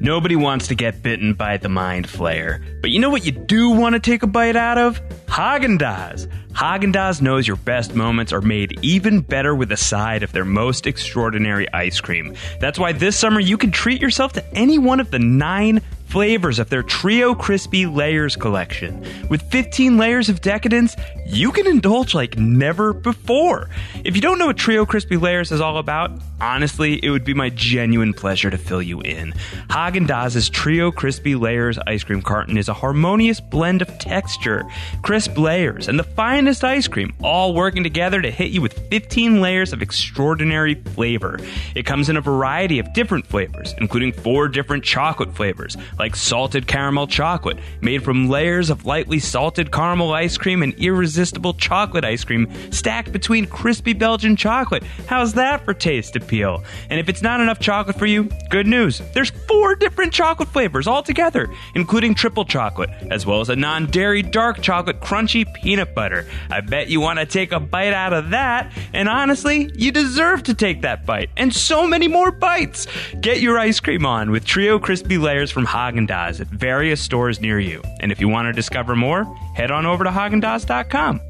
Nobody wants to get bitten by the mind flayer. But you know what you do want to take a bite out of? Haagen-Dazs. Haagen-Dazs knows your best moments are made even better with a side of their most extraordinary ice cream. That's why this summer you can treat yourself to any one of the nine flavors of their Trio Crispy Layers collection. With 15 layers of decadence, you can indulge like never before. If you don't know what Trio Crispy Layers is all about, honestly, it would be my genuine pleasure to fill you in. Haagen-Dazs' Trio Crispy Layers ice cream carton is a harmonious blend of texture, crisp layers, and the finest ice cream, all working together to hit you with 15 layers of extraordinary flavor. It comes in a variety of different flavors, including four different chocolate flavors, like salted caramel chocolate, made from layers of lightly salted caramel ice cream and irresistible chocolate ice cream stacked between crispy Belgian chocolate. How's that for taste appeal? And if it's not enough chocolate for you, good news. There's four different chocolate flavors altogether, including triple chocolate, as well as a non dairy dark chocolate crunchy peanut butter. I bet you want to take a bite out of that, and honestly, you deserve to take that bite, and so many more bites. Get your ice cream on with Trio Crispy Layers from Haagen-Dazs at various stores near you. And if you want to discover more, head on over to haagendazs.com.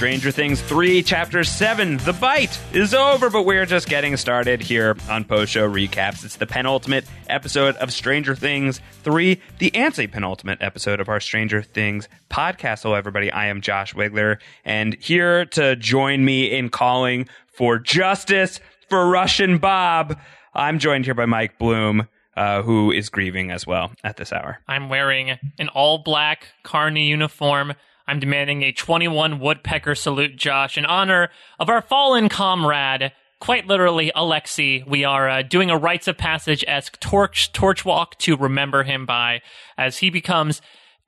Stranger Things 3, Chapter 7, The Bite is over, but we're just getting started here on Post Show Recaps. It's the penultimate episode of Stranger Things 3, the anti penultimate episode of our Stranger Things podcast. Hello, everybody. I am Josh Wigler, and here to join me in calling for justice for Russian Bob, I'm joined here by Mike Bloom. Uh, who is grieving as well at this hour? I'm wearing an all black Carney uniform. I'm demanding a 21 woodpecker salute, Josh, in honor of our fallen comrade, quite literally Alexei. We are uh, doing a rites of passage esque torch torch walk to remember him by, as he becomes.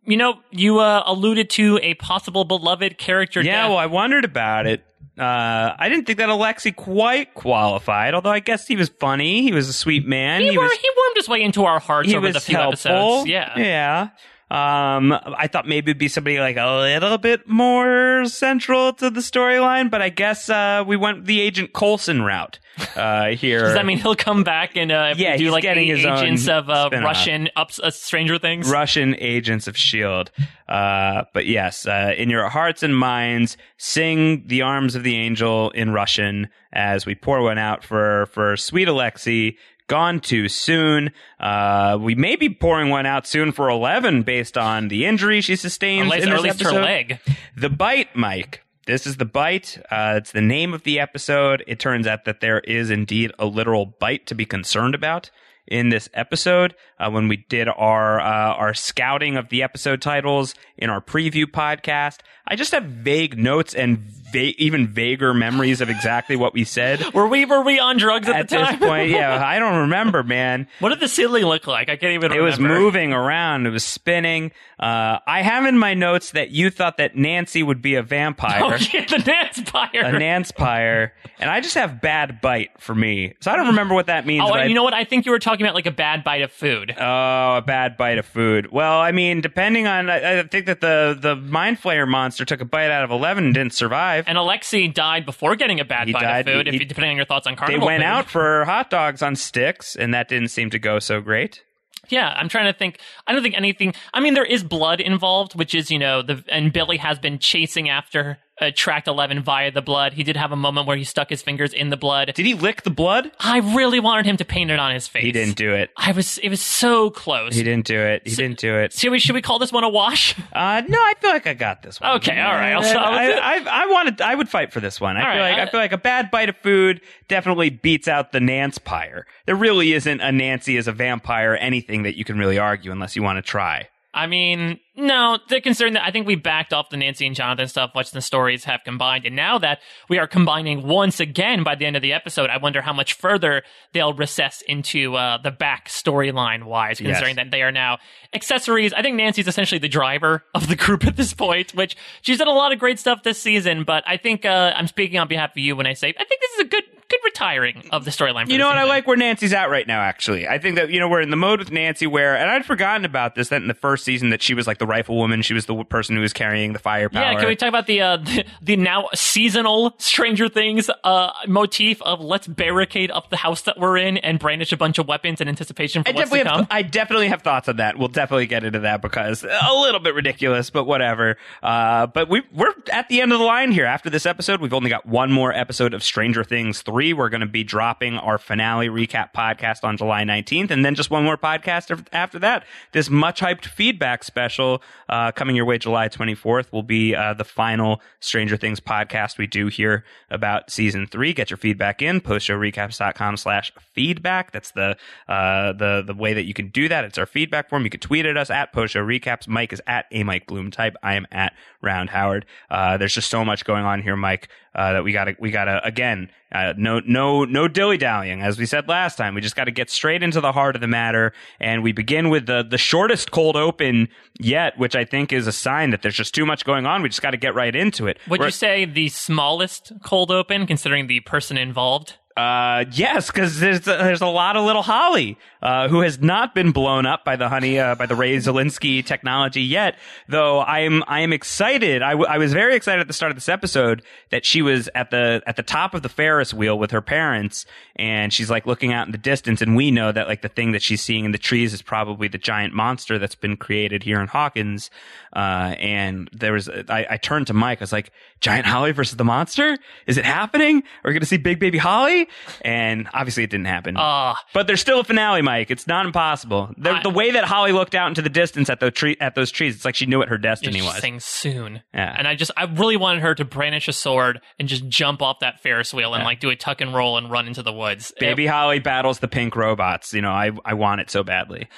You know, you uh, alluded to a possible beloved character. Yeah, death. well, I wondered about it. Uh, I didn't think that Alexei quite qualified, although I guess he was funny. He was a sweet man. he, he wor- was he wormed his way into our hearts he over the few helpful. episodes. Yeah. yeah. Um, I thought maybe it'd be somebody like a little bit more central to the storyline, but I guess uh, we went the Agent Coulson route uh, here. Does that mean he'll come back and uh, Yeah, do like getting his own agents of uh. Russian ups, uh, Stranger Things? Russian agents of S.H.I.E.L.D. Uh, but yes, uh, in your hearts and minds, sing the arms of the angel in Russian as we pour one out for, for sweet Alexei. Gone too soon. Uh, we may be pouring one out soon for 11 based on the injury she sustained Or at least, in or at least her episode. leg. The Bite, Mike. This is The Bite. Uh, it's the name of the episode. It turns out that there is indeed a literal bite to be concerned about in this episode. Uh, when we did our uh, our scouting of the episode titles in our preview podcast, I just have vague notes and va- even vaguer memories of exactly what we said. Were we were we on drugs at, At the this time? point, yeah, I don't remember, man. What did the ceiling look like? I can't even It remember. was moving around. It was spinning. Uh, I have in my notes that you thought that Nancy would be a vampire. Oh, yeah, the Nance Pyre. a Nanspire, and I just have bad bite for me. So I don't remember what that means. Oh, but I- you know what? I think you were talking about like a bad bite of food. Oh, a bad bite of food. Well, I mean, depending on, I, I think that the the mind flayer monster took a bite out of eleven and didn't survive. And Alexei died before getting a bad He bite died- of food. he- if you, depending on your thoughts on they carnival went food. out for hot dogs on sticks, and that didn't seem to go so great. Yeah, I'm trying to think. I don't think anything. I mean, there is blood involved, which is you know the and Billy has been chasing after uh, Tract Eleven via the blood. He did have a moment where he stuck his fingers in the blood. Did he lick the blood? I really wanted him to paint it on his face. He didn't do it. I was. It was so close. He didn't do it. He didn't do it. Should we, should we call this one a wash? Uh, no, I feel like I got this one. Okay, all right, I, I, I, I wanted. I would fight for this one. I All feel right, like I, I- feel like a bad bite of food definitely beats out the Nance Pyre. There really isn't a Nancy as a vampire anything that you can really argue unless you want to try. I mean, no, the concern that I think we backed off the Nancy and Jonathan stuff once the stories have combined. And now that we are combining once again by the end of the episode, I wonder how much further they'll recess into uh, the back storyline wise, Yes. considering that they are now accessories. I think Nancy's essentially the driver of the group at this point, which she's done a lot of great stuff this season. But I think uh, I'm speaking on behalf of you when I say I think this is a good good retiring of the storyline. for You know what? I like where Nancy's at right now. Actually, I think that you know we're in the mode with Nancy where, and I'd forgotten about this that in the first season that she was like the rifle woman. She was the person who was carrying the firepower. Yeah, can we talk about the uh, the, the now seasonal Stranger Things uh, motif of let's barricade up the house that we're in and brandish a bunch of weapons in anticipation for I what's to come? have, I definitely have thoughts on that. We'll definitely get into that because a little bit ridiculous, but whatever. Uh, but we, we're at the end of the line here. After this episode, we've only got one more episode of Stranger Things 3. We're going to be dropping our finale recap podcast on July 19th, and then just one more podcast after that. This much hyped feedback special uh, coming your way July 24th will be uh, the final Stranger Things podcast we do here about season three. Get your feedback in, postshowrecaps.com slash feedback. That's the, uh, the, the way that you can do that. It's our feedback form. You can tweet at us at post show recaps. Mike is at a Mike Bloom type. I am at Round Howard. Uh, there's just so much going on here, Mike, uh, that we gotta, we gotta, again, uh, no, no, no dilly dallying. As we said last time, we just got to get straight into the heart of the matter. And we begin with the, the shortest cold open yet, which I think is a sign that there's just too much going on. We just got to get right into it. Would We're- you say the smallest cold open, considering the person involved? Uh, yes, because there's there's a lot of little Holly uh, who has not been blown up by the honey uh, by the Ray Szalinski technology yet. Though I am I am excited. I, w- I was very excited at the start of this episode that she was at the at the top of the Ferris wheel with her parents, and she's like looking out in the distance, and we know that like the thing that she's seeing in the trees is probably the giant monster that's been created here in Hawkins. Uh, and there was I, I turned to Mike. I was like, "Giant Holly versus the monster? Is it happening? Are We're gonna see Big Baby Holly?" And obviously, it didn't happen. Ah, but there's still a finale, Mike. It's not impossible. The, I- the way that Holly looked out into the distance at the tree at those trees, it's like she knew what her destiny was. interesting soon. Yeah. And I just, I really wanted her to brandish a sword and just jump off that Ferris wheel and like do a tuck and roll and run into the woods. Baby Holly battles the pink robots. You know, I I want it so badly.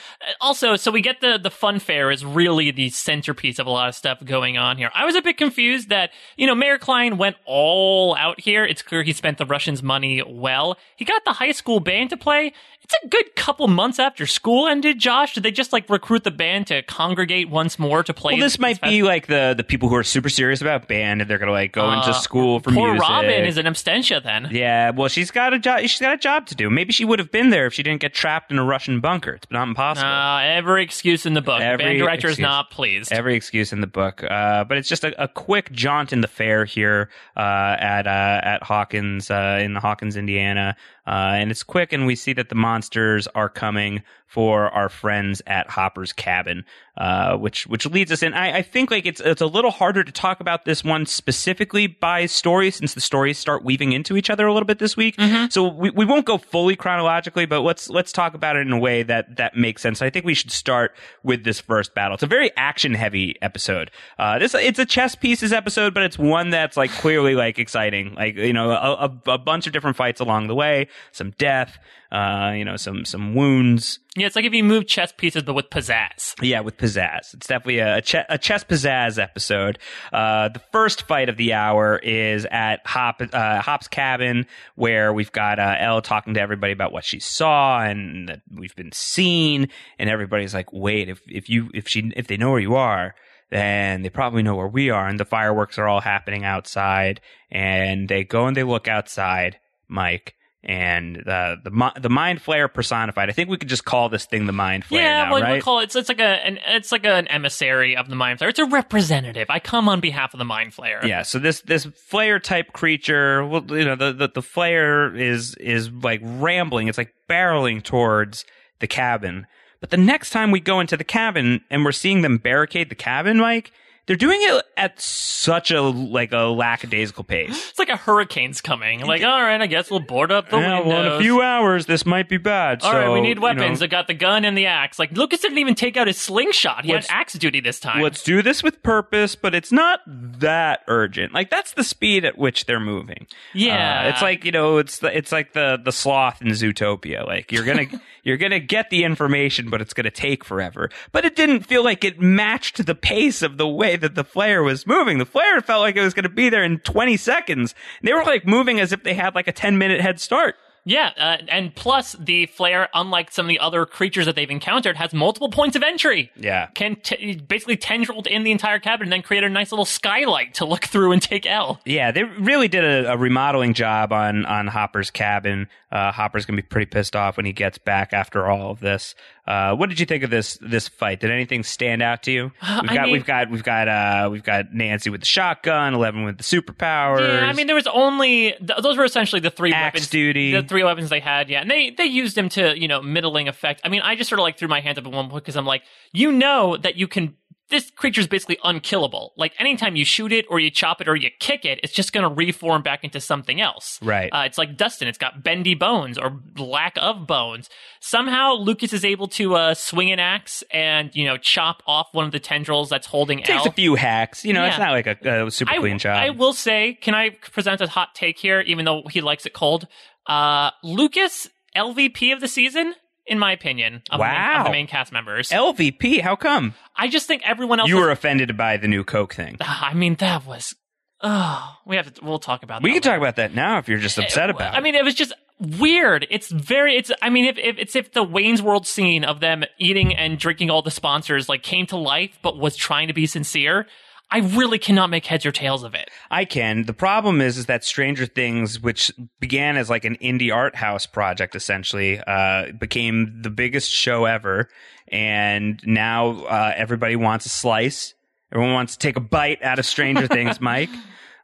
also, so we get the the fun fair is really the centerpiece of a lot of stuff going on here. I was a bit confused that you know Mayor Kline went all out here. It's clear he spent the Russians' money well. He got the high school band to play. It's a good couple months after school ended. Josh, did they just like recruit the band to congregate once more to play? Well, this might be like the the people who are super serious about band and they're gonna like go into Uh, school for Poor music. Robin is an abstention then. yeah, well, she's got a job. She's got a job to do. Maybe she would have been there if she didn't get trapped in a Russian bunker. It's not impossible. Uh, every excuse in the book. Every band director is not pleased. Every excuse in the book, uh, but it's just a, a quick jaunt in the fair here uh, at uh, at Hawkins uh, in Hawkins, Indiana, uh, and it's quick, and we see that the monsters are coming for our friends at Hopper's cabin, uh, which which leads us in. I, I think like it's it's a little harder to talk about this one specifically by story since the stories start weaving into each other a little bit this week. So we, we won't go fully chronologically, but let's let's talk about it in a way that that makes sense. I think we should start with this first battle. It's a very action heavy episode. Uh, this it's a chess pieces episode, but it's one that's like clearly like exciting. Like you know a, a, a bunch of different fights along the way, some death, uh, you know some some wounds. yeah, it's like if you move chess pieces but with pizzazz. Yeah, with pizzazz. It's definitely a, a, che- a chess pizzazz episode. Uh, the first fight of the hour is at Hop, uh, Hop's cabin, where we've got uh, Elle talking to everybody about what she saw and that we've been seen, and everybody's like, "Wait, if if you if she if they know where you are." Then they probably know where we are, and the fireworks are all happening outside. And they go and they look outside, Mike, and the the the mind flayer personified. I think we could just call this thing the mind flayer yeah, now, well, right? we call it. It's, it's like a an, it's like an emissary of the mind flayer. It's a representative. I come on behalf of the mind flayer. Yeah, so this this flayer type creature, well, you know, the, the the flayer is is like rambling. It's like barreling towards the cabin. But the next time we go into the cabin and we're seeing them barricade the cabin, Mike, they're doing it at such a like a lackadaisical pace. It's like a hurricane's coming. Like, all right, I guess we'll board up the Yeah, windows. well, in a few hours, this might be bad. all so, right, we need you weapons. know, I got the gun and the axe. Like, Lucas didn't even take out his slingshot. He Let's- had axe duty this time. Let's do this with purpose, but it's not that urgent. Like that's the speed at which they're moving. Yeah. Uh, it's like you know, it's the it's like the the sloth in Zootopia. Like you're gonna you're gonna get the information, but it's gonna take forever. But it didn't feel like it matched the pace of the way that the flayer was moving. The flayer felt like it was gonna be there in 20 seconds. They were like moving as if they had like a 10 minute head start. Yeah, uh, and plus the flayer, unlike some of the other creatures that they've encountered, has multiple points of entry. Yeah. Can t- basically tendrilled in the entire cabin and then create a nice little skylight to look through and take L. Yeah, they really did a, a remodeling job on on Hopper's cabin. Uh, Hopper's gonna be pretty pissed off when he gets back after all of this. Uh, what did you think of this this fight? Did anything stand out to you? We've I got mean- we've got we've got uh we've got Nancy with the shotgun, Eleven with the superpowers. Yeah, I mean, there was only th- those were essentially the three Axe weapons. duty. The three weapons they had, yeah, and they they used them to you know middling effect. I mean, I just sort of like threw my hands up at one point because I'm like, you know that you can. This creature's basically unkillable. Like anytime you shoot it or you chop it or you kick it, it's just going to reform back into something else. Right. Uh, it's like Dustin. It's got bendy bones or lack of bones. Somehow Lucas is able to uh, swing an axe and you know chop off one of the tendrils that's holding takes Elle. a few hacks. You know, it's not like a, a super I, clean job. I will say, can I present a hot take here, even though he likes it cold? Uh, Lucas, LVP of the season, in my opinion, of, the, main, of Wow. the main cast members. LVP, how come? I just think everyone else. You is- were offended by the new Coke thing. I mean, that was. Oh, we have to. We'll talk about. We that We can talk about that now if you're just upset Uh, about I it. mean, it was just weird. It's very. It's. I mean, if, if it's if the Wayne's World scene of them eating and drinking all the sponsors like came to life, but was trying to be sincere. I really cannot make heads or tails of it. I can. The problem is, is that Stranger Things, which began as like an indie art house project, essentially, uh, became the biggest show ever, and now uh, everybody wants a slice. Everyone wants to take a bite out of Stranger Things, Mike.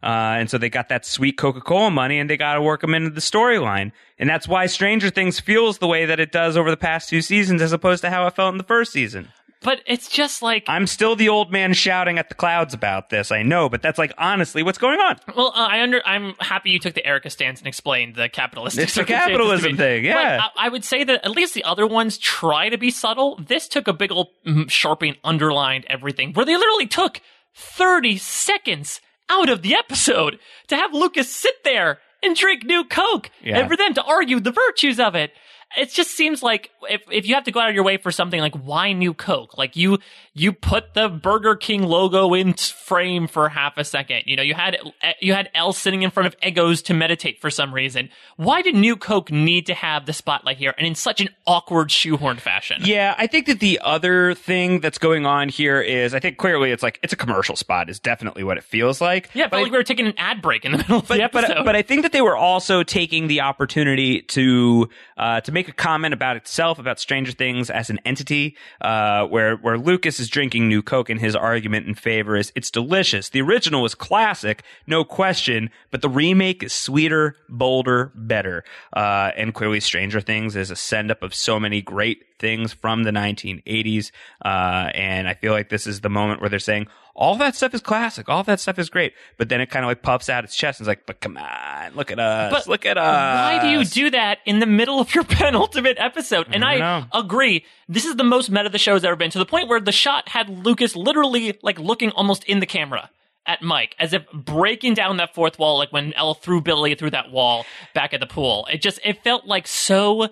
Uh, and so they got that sweet Coca Cola money, and they got to work them into the storyline, and that's why Stranger Things feels the way that it does over the past two seasons, as opposed to how it felt in the first season. But it's just like I'm still the old man shouting at the clouds about this. I know, but that's like honestly what's going on. Well, uh, I under. I'm happy you took the Erica stance and explained the capitalistic. It's a capitalism thing, yeah. But I, I would say that at least the other ones try to be subtle. This took a big old mm, sharpie and underlined everything, where they literally took 30 seconds out of the episode to have Lucas sit there and drink new Coke, Yeah. and for them to argue the virtues of it. It just seems like if if you have to go out of your way for something like why new Coke? Like you you put the Burger King logo in frame for half a second. You know, you had you had l sitting in front of Eggos to meditate for some reason. Why did New Coke need to have the spotlight here and in such an awkward shoehorned fashion? Yeah, I think that the other thing that's going on here is I think clearly it's like it's a commercial spot is definitely what it feels like. Yeah, it but felt I- like we were taking an ad break in the middle of but, the episode. but but I think that they were also taking the opportunity to uh, to make a comment about itself about Stranger Things as an entity, uh, where where Lucas is drinking New Coke and his argument in favor is it's delicious. The original was classic, no question, but the remake is sweeter, bolder, better, uh, and clearly Stranger Things is a send up of so many great things from the 1980s, uh, and I feel like this is the moment where they're saying all that stuff is classic, all that stuff is great, but then it kind of like puffs out its chest and is like, but come on, look at us, But look at us. Why do you do that in the middle of your penultimate episode? And I I, agree. This is the most meta the show has ever been to the point where the shot had Lucas literally like looking almost in the camera at Mike as if breaking down that fourth wall, like when Elle threw Billy through that wall back at the pool. It just, it felt like so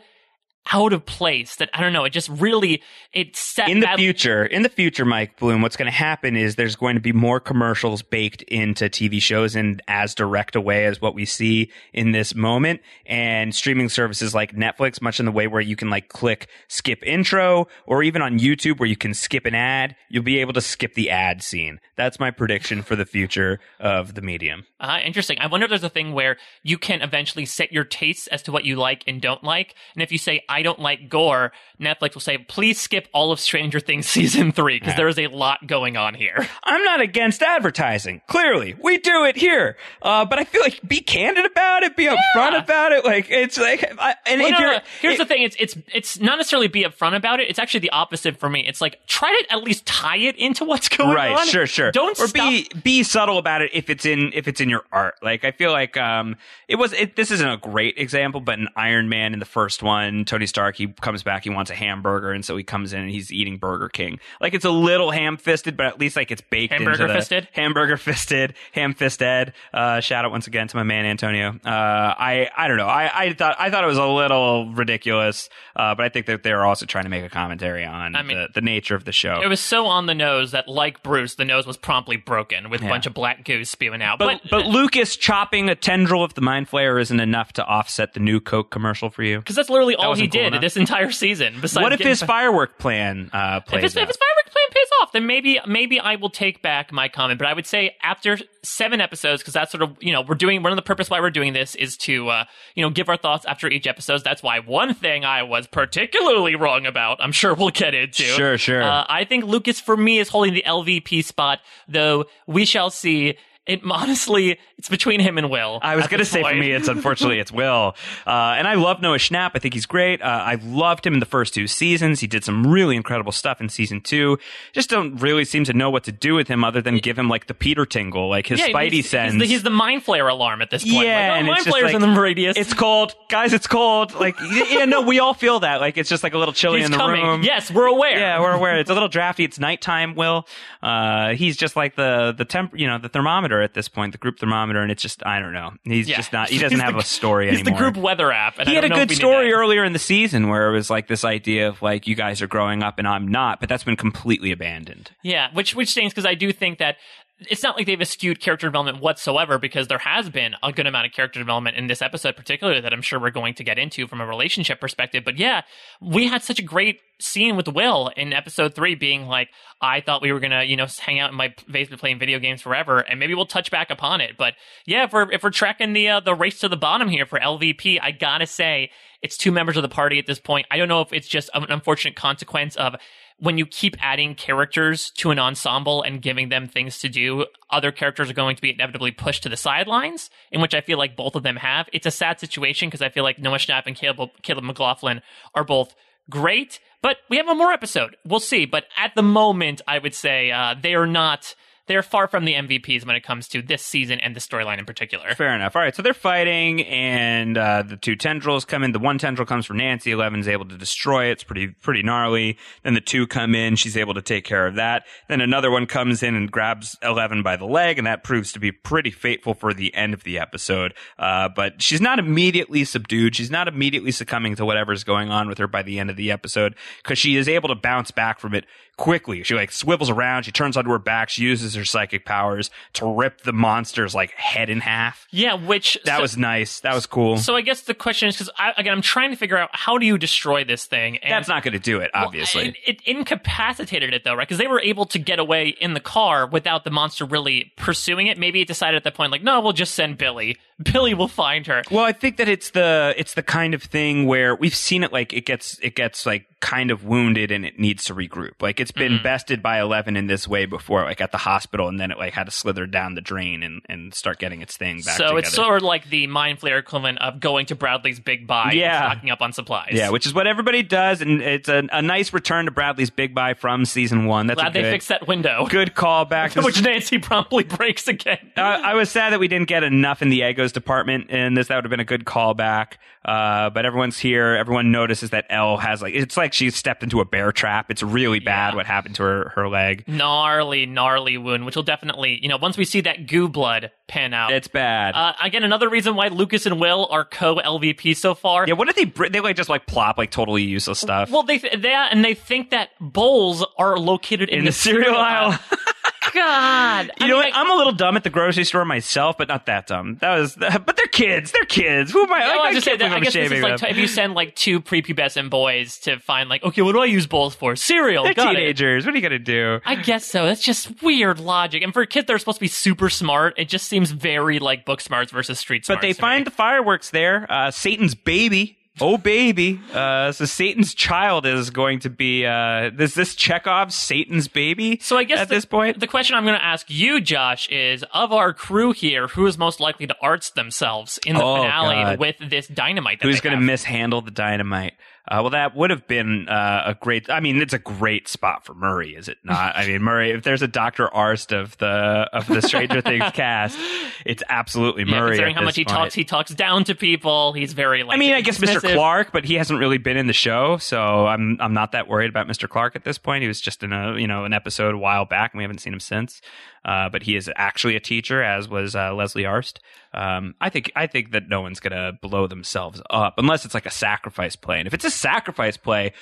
out of place that I don't know. It just really, it set in the bad- future, in the future, Mike Bloom, what's going to happen is there's going to be more commercials baked into TV shows in as direct a way as what we see in this moment. And streaming services like Netflix, much in the way where you can like click skip intro, or even on YouTube where you can skip an ad, you'll be able to skip the ad scene. That's my prediction for the future of the medium. Uh, interesting. I wonder if there's a thing where you can eventually set your tastes as to what you like and don't like. And if you say, I don't like gore, Netflix will say, please skip all of Stranger Things season three, because there is a lot going on here. I'm not against advertising. Clearly, we do it here. Uh, but I feel like be candid about it, be upfront about it. Like it's like, I, and Well, no, you're, no, Here's it- the thing: it's it's it's not necessarily be upfront about it. It's actually the opposite for me. It's like try to at least tie it into what's going right on. sure sure Don't or stop. be be subtle about it if it's in if it's in your art like i feel like um it was it, this isn't a great example but an iron man in the first one tony stark he comes back he wants a hamburger and so he comes in and he's eating burger king like it's a little ham-fisted but at least like it's baked Hamburger fisted? hamburger fisted ham fisted uh shout out once again to my man antonio uh i i don't know i i thought i thought it was a little ridiculous uh but i think that they're also trying to make a commentary on I mean- the, the nature of the show it was so on the nose that, like Bruce, the nose was promptly broken with a bunch of black goo spewing out. But, but Lucas chopping a tendril of the mind flayer isn't enough to offset the new Coke commercial for you. because that's literally That all he did enough. this entire season. Besides What if his fi- firework plan uh, if plays his, if his fireworks plan pays off, then maybe maybe I will take back my comment. But I would say after seven episodes, because that's sort of you know we're doing one of the purpose why we're doing this is to uh, you know give our thoughts after each episode. That's why one thing I was particularly wrong about. I'm sure we'll get into. Sure, sure. Uh, I think Lucas for me is holding the LVP spot, though we shall see. It honestly, it's between him and Will. I was going to say for me, it's unfortunately it's Will, uh, and I love Noah Schnapp. I think he's great. Uh, I loved him in the first two seasons. He did some really incredible stuff in season two. Just don't really seem to know what to do with him other than give him like the Peter tingle, like his Yeah, Spidey he's, sense. He's the, he's the mind flayer alarm at this point. Yeah, like, oh, mind flares like- in the radius. it's cold, guys. It's cold. Like, yeah, no, we all feel that. Like, it's just like a little chilly He's in the coming. room. Yes, we're aware. Yeah, we're aware. It's a little drafty. It's nighttime. Will, uh, he's just like the the temp, you know, the thermometer at this point, the group thermometer, and it's just I don't know. He's Yeah. just not. He doesn't the- have a story He's anymore. the group weather app. And he had a good story earlier in the season where it was like this idea of like you guys are growing up and I'm not, but that's been completely abandoned. Yeah, which which stings because I do think that it's not like they've eschewed character development whatsoever because there has been a good amount of character development in this episode, particularly that I'm sure we're going to get into from a relationship perspective. But yeah, we had such a great scene with Will in episode three being like, I thought we were gonna, you know, hang out in my basement playing video games forever, and maybe we'll touch back upon it. But yeah, if we're if we're tracking the uh, the race to the bottom here for LVP, I gotta say it's two members of the party at this point. I don't know if it's just an unfortunate consequence of when you keep adding characters to an ensemble and giving them things to do, other characters are going to be inevitably pushed to the sidelines, in which I feel like both of them have. It's a sad situation because I feel like Noah Schnapp and Caleb, Caleb McLaughlin are both great, but we have one more episode. We'll see. But at the moment, I would say uh, they are not. They're far from the MVPs when it comes to this season and the storyline in particular. Fair enough. All right, so they're fighting, and uh, the two tendrils come in. The one tendril comes from Nancy. Eleven's able to destroy it. It's pretty pretty gnarly. Then the two come in. She's able to take care of that. Then another one comes in and grabs Eleven by the leg, and that proves to be pretty fateful for the end of the episode. Uh, but she's not immediately subdued. She's not immediately succumbing to whatever's going on with her by the end of the episode because she is able to bounce back from it quickly. She like swivels around. She turns onto her back. She uses her psychic powers to rip the monster's like head in half. Yeah, which That so- was nice. That was cool. So I guess the question is because again, I'm trying to figure out how do you destroy this thing. And That's not going to do it, Well, obviously. and it incapacitated it though, right? Because they were able to get away in the car without the monster really pursuing it. Maybe it decided at that point, like, no, we'll just send Billy. Billy will find her. well, I think that it's the it's the kind of thing where we've seen it like it gets it gets like kind of wounded and it needs to regroup. Like it's been bested by Eleven in this way before, like at the hospital, and then it like had to slither down the drain and, and start getting its thing back So together. it's sort of like the mind flayer equivalent of going to Bradley's Big Buy Yeah. and stocking up on supplies. yeah, which is what everybody does, and it's a, a nice return to Bradley's Big Buy from season one. That's Glad a they good, fixed that window. good callback. Which Nancy promptly breaks again. Uh, I was sad that we didn't get enough in the Eggos department in this. That would have been a good callback. Uh, but everyone's here. Everyone notices that Elle has like it's like she stepped into a bear trap. It's really bad Yeah. What happened to her her leg. Gnarly, gnarly wound, which will definitely, you know, once we see that goo blood pan out. It's bad. uh, again, another reason why Lucas and Will are co LVP so far. yeah, what did they br- they like just like plop like totally useless stuff Well, they th- that and they think that bowls are located in, in the cereal aisle? God, You know what? I'm a little dumb at the grocery store myself, but not that dumb. That was, but they're kids. They're kids. Who am I? Yeah, like, I I, just can't that, I I'm guess this is like them. if you send like two prepubescent boys to find like, okay, what do I use bowls for? Cereal. They're Got it. teenagers. What are you gonna do? I guess so. That's just weird logic. And for kids, they're supposed to be super smart. It just seems very like book smarts versus street smarts. But they find me. the fireworks there. Uh, Satan's baby. Oh baby. Uh, so Satan's child is going to be. Uh, is this Chekhov's Satan's baby? So I guess at the, this point, the question I'm going to ask you, Josh, is of our crew here, who is most likely to Arzt themselves in the Oh, finale God. with this dynamite? That who's going to mishandle the dynamite? Uh, well, that would have been uh, a great. I mean, it's a great spot for Murray, is it not? I mean, Murray. If there's a Doctor Arzt of the of the Stranger Things cast, it's absolutely Yeah, Murray. considering at how much he point. talks, he talks down to people. He's very like. I mean, I guess Mr. Clark, but he hasn't really been in the show, so I'm I'm not that worried about Mr. Clark at this point. He was just in a you know an episode a while back, and we haven't seen him since. Uh, but he is actually a teacher, as was uh, Leslie Arzt. Um, I think I think that no one's gonna blow themselves up unless it's like a sacrifice play. And if it's a sacrifice play,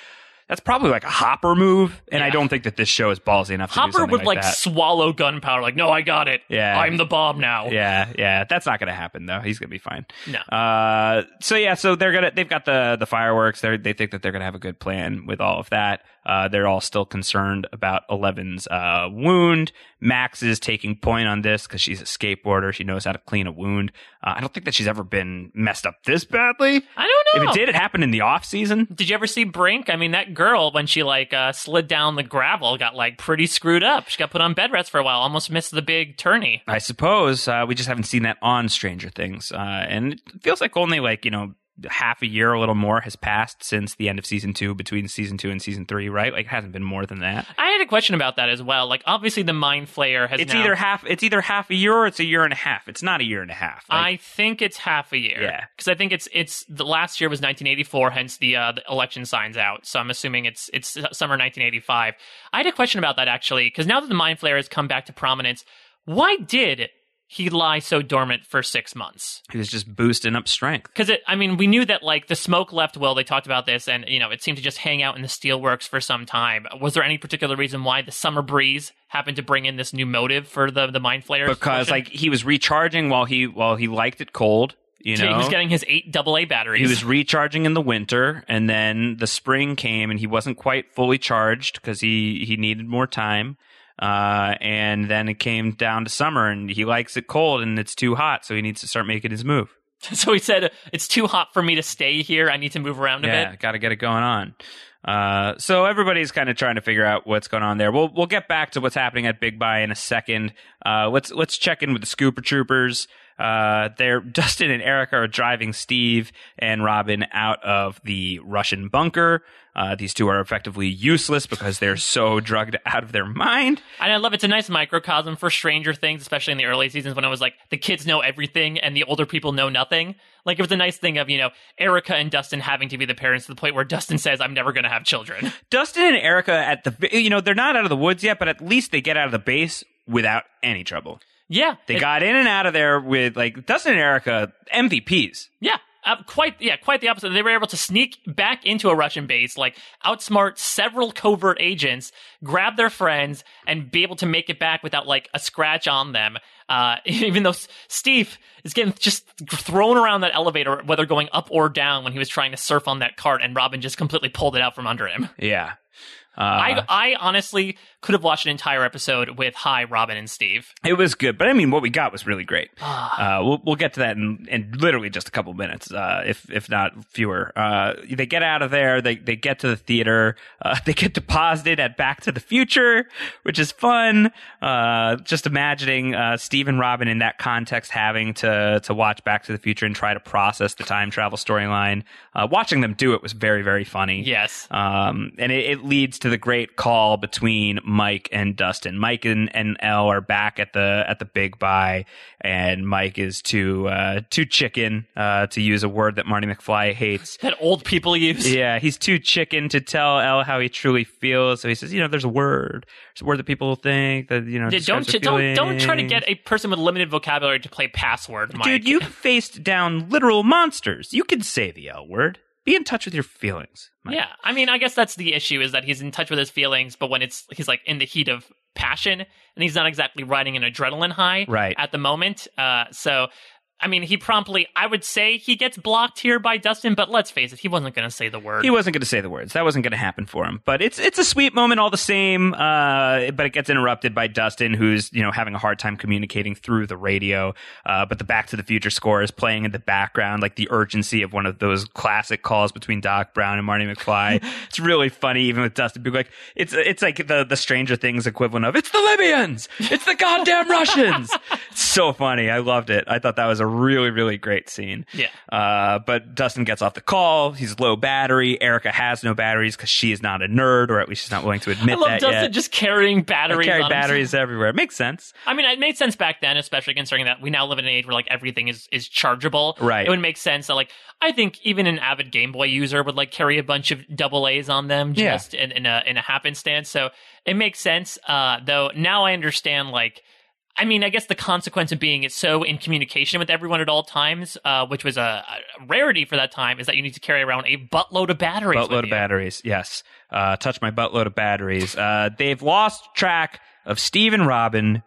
That's probably like a Hopper move, and I don't think that this show is ballsy enough to Hopper would like like swallow gunpowder. Like, no, I got it. Yeah. I'm the bomb now. Yeah, yeah, that's not going to happen though. He's going to be fine. No. Uh, so yeah, so they're gonna they've got the the fireworks. They they think that they're gonna have a good plan with all of that. Uh, they're all still concerned about Eleven's uh wound. Max is taking point on this because she's a skateboarder. She knows how to clean a wound. Uh, I don't think that she's ever been messed up this badly. I don't. If it did, it happened in the off season. Did you ever see Brink? I mean, that girl when she like uh, slid down the gravel got like pretty screwed up. She got put on bed rest for a while. Almost missed the big tourney. I suppose uh, we just haven't seen that on Stranger Things, uh, and it feels like only like you know half a year, a little more, has passed since the end of season two, between season two and season three, right? Like, it hasn't been more than that. I had a question about that as well. Like, obviously, the Mind Flayer has It's now- either half. It's either half a year or it's a year and a half. It's not a year and a half. Like, I think it's half a year. Yeah. because I think it's it's the last year was 1984, hence the uh, the election signs out. So I'm assuming it's it's summer 1985. I had a question about that actually, because now that the Mind Flayer has come back to prominence, why did he lie so dormant for six months? he was just boosting up strength. Because I mean, we knew that like the smoke left Will. They talked about this, and you know, it seemed to just hang out in the steelworks for some time. Was there any particular reason why the summer breeze happened to bring in this new motive for the the mind flayer? Because like he was recharging while he while he liked it cold. You so know, he was getting his eight AA batteries. He was recharging in the winter, and then the spring came, and he wasn't quite fully charged because he he needed more time. Uh, and then it came down to summer, and he likes it cold, and it's too hot, so he needs to start making his move. so he said, "It's too hot for me to stay here. I need to move around a yeah, bit." Yeah, got to get it going on. Uh, so everybody's kind of trying to figure out what's going on there. We'll we'll get back to what's happening at Big Buy in a second. Uh, let's let's check in with the Scooper Troopers. Uh, they're Dustin and Erica are driving Steve and Robin out of the Russian bunker. Uh, these two are effectively useless because they're so drugged out of their mind. And I love it's a nice microcosm for Stranger Things, especially in the early seasons when it was like the kids know everything and the older people know nothing. Like it was a nice thing of you know Erica and Dustin having to be the parents to the point where Dustin says, "I'm never going to have children." Dustin and Erica at the you know they're not out of the woods yet, but at least they get out of the base without any trouble. Yeah, They it- got in and out of there with like Dustin and Erica MVPs. Yeah, uh, quite yeah, quite the opposite. They were able to sneak back into a Russian base, like outsmart several covert agents, grab their friends, and be able to make it back without like a scratch on them. Uh, even though Steve is getting just thrown around that elevator, whether going up or down, when he was trying to surf on that cart, and Robin just completely pulled it out from under him. Yeah. Uh, I I honestly could have watched an entire episode with high Robin and Steve. it was good, but I mean, what we got was really great. Ah. Uh, we'll we'll get to that in, in literally just a couple minutes, uh, if if not fewer. Uh, they get out of there. They they get to the theater. Uh, they get deposited at Back to the Future, which is fun. Uh, just imagining uh, Steve and Robin in that context having to to watch Back to the Future and try to process the time travel storyline. Uh, watching them do it was very very funny. Yes. Um, and it, it leads to the great call between Mike and Dustin. Mike and, and Elle are back at the at the big buy, and Mike is too uh, too chicken uh, to use a word that Marty McFly hates. That old people use. Yeah, he's too chicken to tell Elle how he truly feels. So he says, you know, there's a word, there's a word that people think that you know. Yeah, Don't don't don't try to get a person with limited vocabulary to play password, Mike. Dude, you faced down literal monsters. You can say the L word. Be in touch with your feelings. Mike. Yeah, I mean, I guess that's the issue is that he's in touch with his feelings, but when it's he's like in the heat of passion, and he's not exactly riding an adrenaline high Right. at the moment. Uh, so, I mean, he promptly, I would say, he gets blocked here by Dustin, but let's face it, he wasn't going to say the word. He wasn't going to say the words. That wasn't going to happen for him. But it's it's a sweet moment all the same. Uh, but it gets interrupted by Dustin, who's you know having a hard time communicating through the radio. Uh, but the Back to the Future score is playing in the background, like the urgency of one of those classic calls between Doc Brown and Marty McFly. it's really funny, even with Dustin being like, it's it's like the the Stranger Things equivalent of it's the Libyans, it's the goddamn Russians. So funny. I loved it. I thought that was a really really great scene. Yeah. Uh, but Dustin gets off the call. He's low battery. Erica has no batteries because she is not a nerd, or at least she's not willing to I admit love that Dustin yet. just carrying batteries. carry on him. batteries everywhere. It makes sense. I mean, it made sense back then, especially considering that we now live in an age where like everything is is chargeable. Right. It would make sense that like I think even an avid Game Boy user would like carry a bunch of double A's on them Yeah. just in, in a in a happenstance. So it makes sense. Uh, though now I understand like. I mean, I guess the consequence of being so in communication with everyone at all times, uh, which was a, a, rarity for that time, is that you need to carry around a buttload of batteries. Buttload of batteries, yes. Uh, touch my buttload of batteries. Uh, they've lost track of Steve and Robin,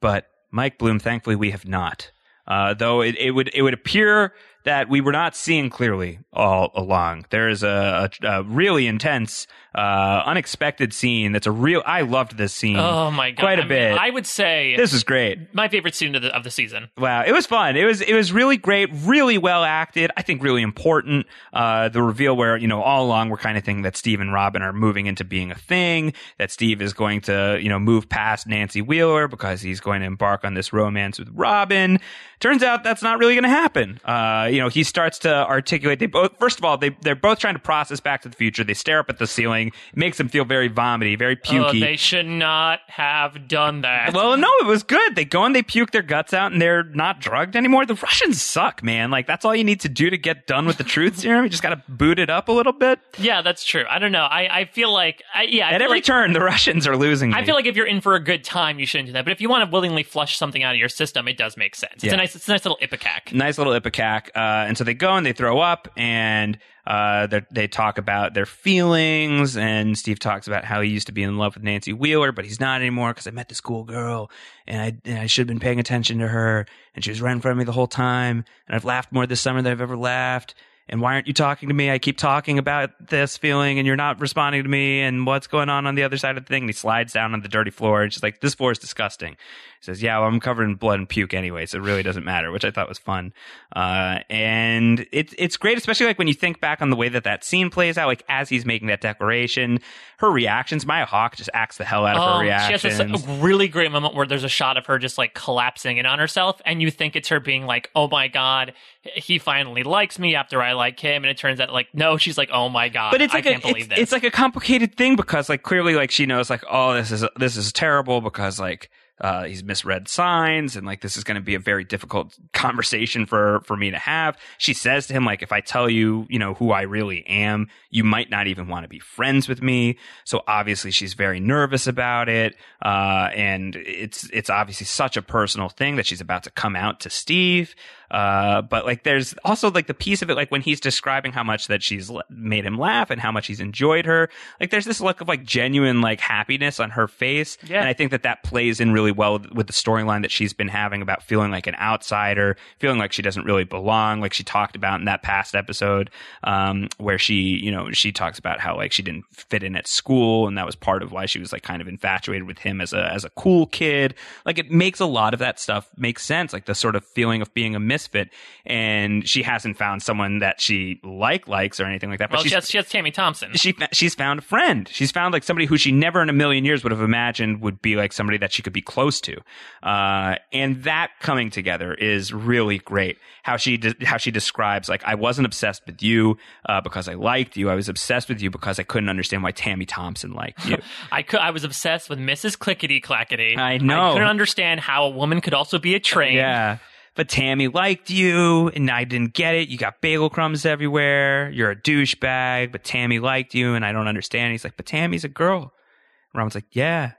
but Mike Bloom, thankfully, we have not. Uh, though it, it would it would appear that we were not seeing clearly all along. There is a, a, a really intense, uh, unexpected scene. That's a real. I loved this scene. Oh my god, quite a I bit. Mean, I would say this is great. My favorite scene of the, of the season. Wow, it was fun. It was it was really great. Really well acted. I think really important. Uh, the reveal where you know all along we're kind of thinking that Steve and Robin are moving into being a thing. That Steve is going to you know move past Nancy Wheeler because he's going to embark on this romance with Robin. Turns out that's not really going to happen. Uh, you know, he starts to articulate. They both, first of all, they they're both trying to process Back to the Future. They stare up at the ceiling. It makes them feel very vomity, very pukey. Oh, they should not have done that. Well, no, it was good. They go and they puke their guts out, and they're not drugged anymore. The Russians suck, man. Like that's all you need to do to get done with the truth serum. You just got to boot it up a little bit. Yeah, that's true. I don't know. I, I feel like I, yeah. I at every like, turn, the Russians are losing. Me. I feel like if you're in for a good time, you shouldn't do that. But if you want to willingly flush something out of your system, it does make sense. It's Yeah. a nice, it's a nice little ipecac. nice little ipecac. Uh, and so they go and they throw up and uh, they- they talk about their feelings. And Steve talks about how he used to be in love with Nancy Wheeler, but he's not anymore because I met this cool girl and I, and I should have been paying attention to her. And she was right in front of me the whole time. And I've laughed more this summer than I've ever laughed. And why aren't you talking to me? I keep talking about this feeling and you're not responding to me. And what's going on on the other side of the thing? And he slides down on the dirty floor and she's like, this floor is disgusting. Says, yeah, well, I'm covered in blood and puke anyway, so it really doesn't matter, which I thought was fun. Uh, and it's, it's great, especially like when you think back on the way that that scene plays out, like as he's making that declaration, her reactions, Maya Hawke just acts the hell out of Oh, her reactions. she has this really great moment where there's a shot of her just like collapsing in on herself, and you think it's her being like, "Oh my god, he finally likes me after I like him," and it turns out like, no, she's like, "Oh my god, but it's I like can't a, believe it's, this." it's like a complicated thing because like clearly like she knows like oh this is this is terrible because like uh, he's misread signs and like this is going to be a very difficult conversation for for me to have. She says to him like if I tell you you know who I really am, you might not even want to be friends with me. So obviously she's very nervous about it, uh, and it's it's obviously such a personal thing that she's about to come out to Steve. Uh, but like there's also like the piece of it, like when he's describing how much that she's l- made him laugh and how much he's enjoyed her, like there's this look of like genuine like happiness on her face. Yeah. And I think that that plays in really well with, with the storyline that she's been having about feeling like an outsider, feeling like she doesn't really belong, like she talked about in that past episode, um, where she, you know, she talks about how like she didn't fit in at school and that was part of why she was like kind of infatuated with him as a, as a cool kid. Like it makes a lot of that stuff make sense, like the sort of feeling of being a misfit. And she hasn't found someone that she like likes or anything like that. But well, she's, she has, she has Tammy Thompson. she she's found a friend. She's found like somebody who she never in a million years would have imagined would be like somebody that she could be close to. Uh, and that coming together is really great. How she de- how she describes like I wasn't obsessed with you uh, because I liked you. I was obsessed with you because I couldn't understand why Tammy Thompson liked you. I could, I was obsessed with Mrs. Clickety Clackety. I know. I couldn't understand how a woman could also be a train. Yeah. But Tammy liked you, and I didn't get it. You got bagel crumbs everywhere. You're a douchebag, but Tammy liked you, and I don't understand. He's like, but Tammy's a girl. And Robin's like, yeah.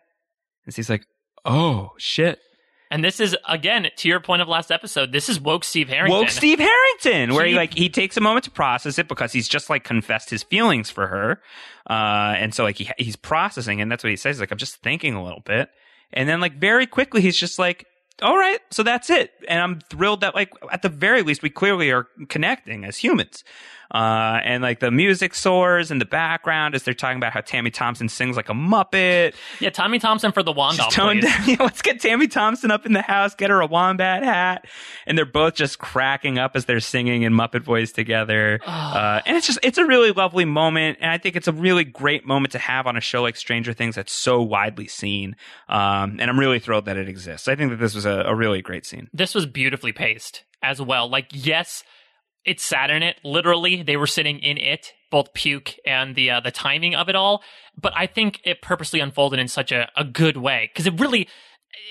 And he's like, oh, shit. And this is again to your point of last episode. This is woke Steve Harrington. Woke Steve Harrington, where he like he takes a moment to process it because he's just like confessed his feelings for her, uh, and so like he he's processing, and that's what he says. Like I'm just thinking a little bit, and then like very quickly he's just like, all right, so that's it, and I'm thrilled that like at the very least we clearly are connecting as humans. Uh, and like the music soars in the background as they're talking about how Tammy Thompson sings like a Muppet. Yeah, Tommy Thompson for the wand She's off, toned please. down. Yeah, let's get Tammy Thompson up in the house, get her a wombat hat. And they're both just cracking up as they're singing in Muppet voice together. uh, and it's just, it's a really lovely moment. And I think it's a really great moment to have on a show like Stranger Things that's so widely seen. Um, and I'm really thrilled that it exists. I think that this was a, a really great scene. This was beautifully paced as well. Like, yes, it sat in it. Literally, they were sitting in it, both puke and the uh, the timing of it all. But I think it purposely unfolded in such a, a good way because it really.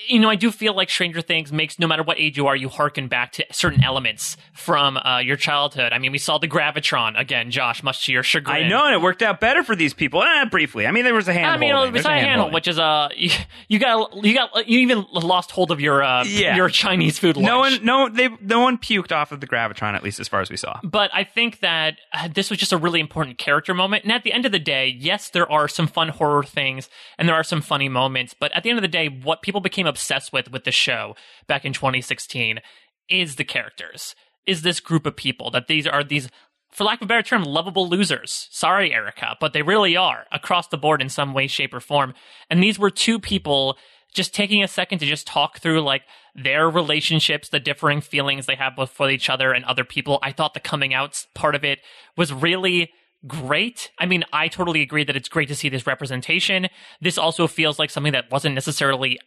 You know, I do feel like Stranger Things makes no matter what age you are, you harken back to certain elements from uh, your childhood. I mean, we saw the Gravitron again, Josh, much to your chagrin. I know, and it worked out better for these people. Eh, briefly. I mean, there was a hand. I mean, you know, besides a hand handle, which is uh, you, you got you got you even lost hold of your uh, Yeah. your Chinese food. no one, no, they, no one puked off of the gravitron, at least as far as we saw. But I think that uh, this was just a really important character moment. And at the end of the day, yes, there are some fun horror things and there are some funny moments. But at the end of the day, what people became obsessed with with the show back in 2016 is the characters, is this group of people that these are these, for lack of a better term, lovable losers. Sorry, Erica, but they really are across the board in some way, shape, or form. And these were two people just taking a second to just talk through like their relationships, the differing feelings they have with each other and other people. I thought the coming out part of it was really great. I mean, I totally agree that it's great to see this representation. This also feels like something that wasn't necessarily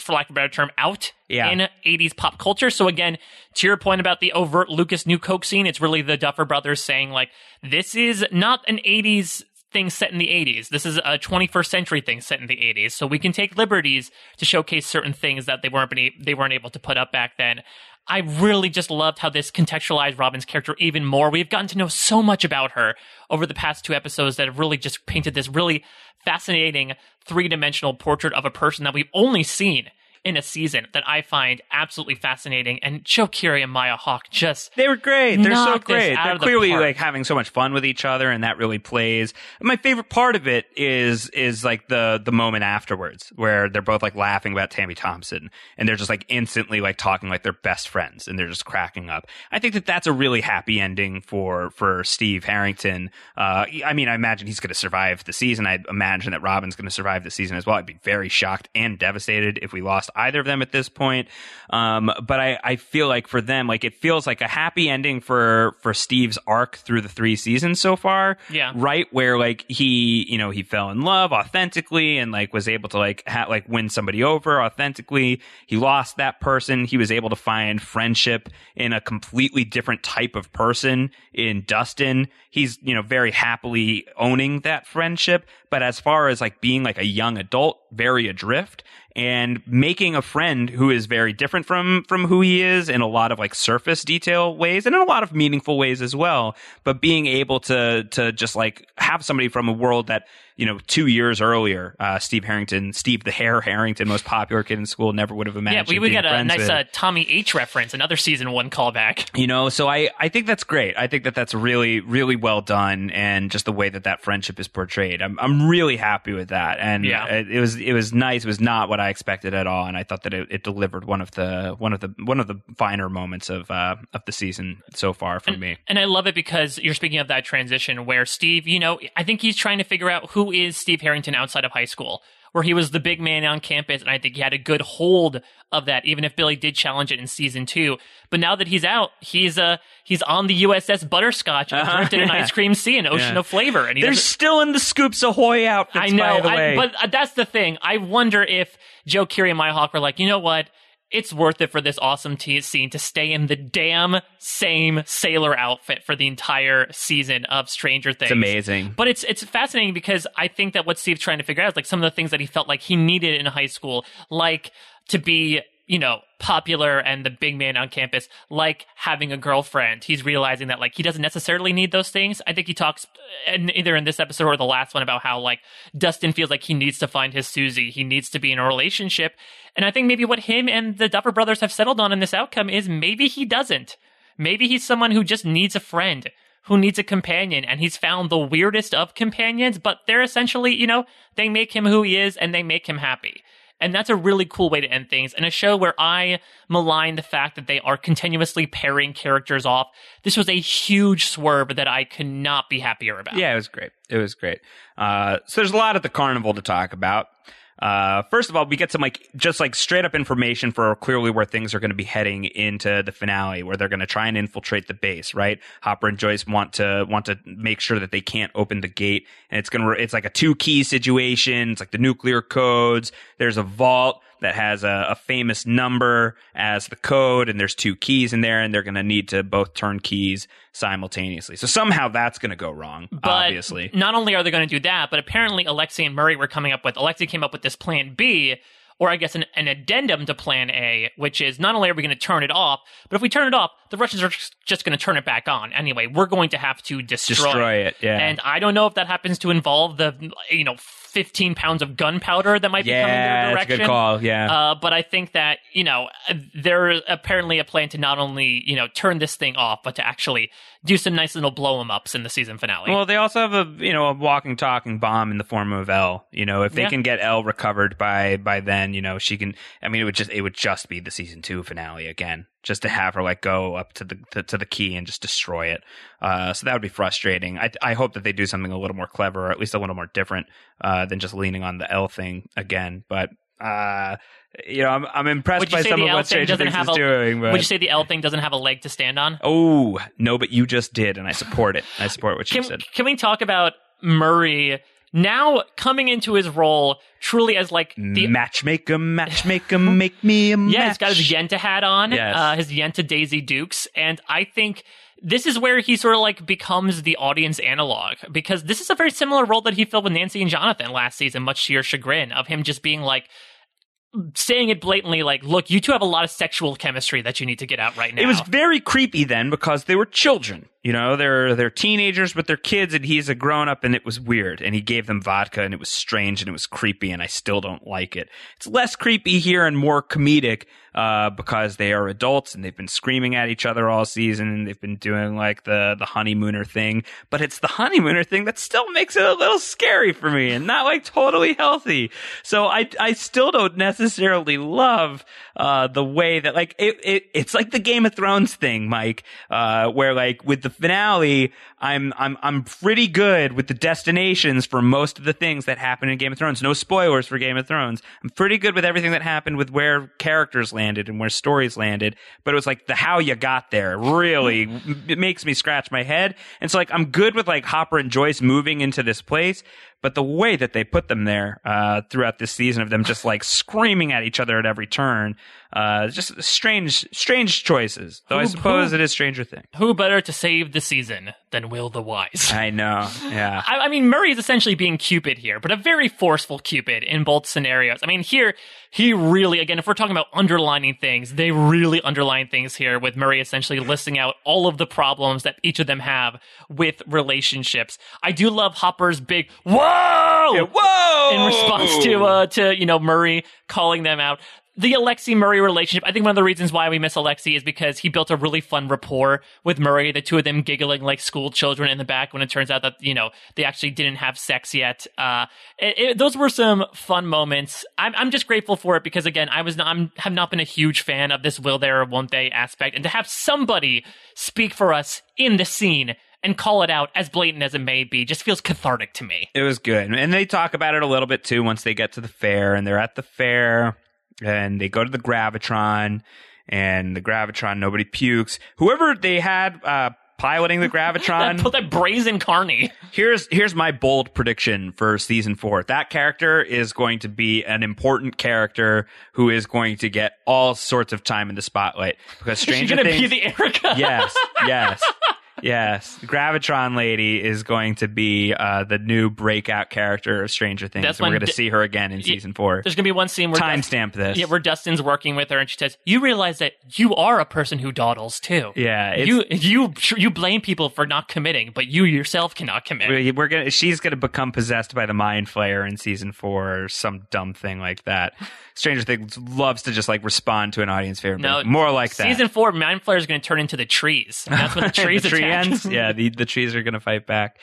for lack of a better term, out Yeah. in 80s pop culture. So again, to your point about the overt Lucas New Coke scene, it's really the Duffer Brothers saying like, this is not an 80s thing set in the 80s. This is a 21st century thing set in the 80s. So we can take liberties to showcase certain things that they weren't they weren't able to put up back then. I really just loved how this contextualized Robin's character even more. We've gotten to know so much about her over the past two episodes that have really just painted this really fascinating three dimensional portrait of a person that we've only seen in a season that I find absolutely fascinating. And Joe Keery and Maya Hawke just They were great. They're so great. They're of the clearly like having so much fun with each other, and that really plays. My favorite part of it is is like the the moment afterwards where they're both like laughing about Tammy Thompson, and they're just like instantly like talking like they're best friends, and they're just cracking up. I think that that's a really happy ending for for Steve Harrington. Uh, I mean, I imagine he's going to survive the season. I imagine that Robin's going to survive the season as well. I'd be very shocked and devastated if we lost either of them at this point. Um, but I, I feel like for them, like it feels like a happy ending for for Steve's arc through the three seasons so far. Yeah. Right where like he, you know, he fell in love authentically and like was able to like ha- like win somebody over authentically. He lost that person. He was able to find friendship in a completely different type of person in Dustin. He's, you know, very happily owning that friendship. But as far as like being like a young adult, very adrift and making a friend who is very different from from who he is in a lot of like surface detail ways and in a lot of meaningful ways as well. But being able to to just like have somebody from a world that you know two years earlier uh steve harrington steve the hair harrington most popular kid in school never would have imagined. yeah, we, we got a nice uh, Tommy H reference, another season one callback. you know so i i think that's great i think that that's really really well done and just the way that that friendship is portrayed i'm i'm really happy with that and Yeah. it, it was it was nice it was not what i expected at all and i thought that it, it delivered one of the one of the one of the finer moments of uh of the season so far for me And I love it because you're speaking of that transition where Steve, you know, I think he's trying to figure out who is Steve Harrington outside of high school, where he was the big man on campus. And I think he had a good hold of that, even if Billy did challenge it in season two. But now that he's out, he's uh, he's on the USS Butterscotch and Uh-huh, drifted an ice cream sea, an ocean Yeah. of flavor. And he they're still in the scoops ahoy outfits I know, by the I- but uh, that's the thing. I wonder if Joe Keery and Maya Hawke were like, you know what? It's worth it for this awesome t- scene to stay in the damn same sailor outfit for the entire season of Stranger Things. it's amazing But it's it's fascinating because I think that what Steve's trying to figure out is like some of the things that he felt like he needed in high school, like to be, you know, popular and the big man on campus, like having a girlfriend. He's realizing that like he doesn't necessarily need those things. I think he talks uh, in, either in this episode or the last one about how like Dustin feels like he needs to find his Susie. He needs to be in a relationship. And I think maybe what him and the Duffer brothers have settled on in this outcome is maybe he doesn't. Maybe he's someone who just needs a friend, who needs a companion, and he's found the weirdest of companions, but they're essentially, you know, they make him who he is and they make him happy. And that's a really cool way to end things. And a show where I malign the fact that they are continuously pairing characters off. This was a huge swerve that I could not be happier about. Yeah, it was great. It was great. Uh, so there's a lot at the carnival to talk about. Uh, first of all, we get some like just like straight up information for clearly where things are going to be heading into the finale, where they're going to try and infiltrate the base. Right? Hopper and Joyce want to want to make sure that they can't open the gate, and it's gonna it's like a two key situation. It's like the nuclear codes. There's a vault that has a, a famous number as the code, and there's two keys in there, and they're going to need to both turn keys simultaneously. So somehow that's going to go wrong. But obviously, not only are they going to do that, but apparently Alexei and Murray were coming up with, Alexei came up with this plan B, or I guess an, an addendum to Plan A, which is not only are we going to turn it off, but if we turn it off, the Russians are just going to turn it back on anyway. We're going to have to destroy, Destroy it, yeah. And I don't know if that happens to involve the you know 15 pounds of gunpowder that might be coming yeah, their that's a direction. good call. Yeah. Uh, but I think that you know there's apparently a plan to not only you know turn this thing off, but to actually do some nice little blow 'em ups in the season finale. Well, they also have a you know a walking talking bomb in the form of El. You know, if they Yeah. can get El recovered by by then, you know, she can. I mean, it would just it would just be the season two finale again, just to have her like go up to the to, to the key and just destroy it. Uh, so that would be frustrating. I I hope that they do something a little more clever, or at least a little more different uh, than just leaning on the El thing again. But uh, you know, I'm I'm impressed by some of L what thing Stranger Things is a- doing. But Would you say the El thing doesn't have a leg to stand on? oh no, but you just did, and I support it. I support what you Can, said. can we talk about Murray now coming into his role truly as like the matchmaker, matchmaker, make me a match. Yeah, he's got his Yenta hat on, Yes. uh, his Yenta Daisy Dukes, and I think this is where he sort of like becomes the audience analog because this is a very similar role that he filled with Nancy and Jonathan last season, much to your chagrin, of him just being like saying it blatantly, like, "Look, you two have a lot of sexual chemistry that you need to get out right now." It was very creepy then because they were children. You know, they're they're teenagers, but they're kids, and he's a grown up, and it was weird. And he gave them vodka, and it was strange, and it was creepy, and I still don't like it. It's less creepy here and more comedic uh, because they are adults and they've been screaming at each other all season, and they've been doing like the the honeymooner thing. But it's the honeymooner thing that still makes it a little scary for me, and not like totally healthy. So I I still don't necessarily love uh, the way that like it, it it's like the Game of Thrones thing, Mike, uh, where like with the finale, I'm I'm I'm pretty good with the destinations for most of the things that happen in Game of Thrones. No spoilers for Game of Thrones. I'm pretty good with everything that happened with where characters landed and where stories landed. But it was like the how you got there really it makes me scratch my head. And so like I'm good with like Hopper and Joyce moving into this place. But the way that they put them there uh, throughout this season of them just like screaming at each other at every turn, uh, just strange, strange choices. Though I suppose who- it is Stranger Things. Who better to save the season than Will the Wise? I know. Yeah. I, I mean, Murray is essentially being Cupid here, but a very forceful Cupid in both scenarios. I mean, here, he really, again, if we're talking about underlining things, they really underline things here with Murray essentially listing out all of the problems that each of them have with relationships. I do love Hopper's big, whoa! Whoa! in response to uh to you know Murray calling them out. The Alexei Murray relationship, I think one of the reasons why we miss Alexei is because he built a really fun rapport with Murray, the two of them giggling like school children in the back when it turns out that, you know, they actually didn't have sex yet. Uh, it, it- those were some fun moments. I'm, I'm just grateful for it because again, I was not, I'm, have not been a huge fan of this will there or won't they aspect and to have somebody speak for us in the scene and call it out as blatant as it may be just feels cathartic to me. It was good. And they talk about it a little bit too once they get to the fair and they're at the fair and they go to the Gravitron and the Gravitron, nobody pukes. Whoever they had, uh, piloting the Gravitron. Put that brazen carny. Here's here's my bold prediction for season four. That character is going to be an important character who is going to get all sorts of time in the spotlight because Stranger Things. be the Erica. yes, yes, yes. Gravitron lady is going to be uh, the new breakout character of Stranger Things, That's and we're going to see her again in season four. There's gonna be one scene where Timestamp this. yeah, where Dustin's working with her, and she says, "You realize that you are a person who dawdles too. Yeah, you you you blame people for not committing, but you yourself cannot commit." We- We're gonna. She's gonna become possessed by the mind flayer in season four, or some dumb thing like that. Stranger Things loves to just like respond to an audience favorite. No, more like that. Season four, Mind Flayer is going to turn into the trees. That's when the trees the tree attack. Ends. Yeah, the, the trees are gonna fight back.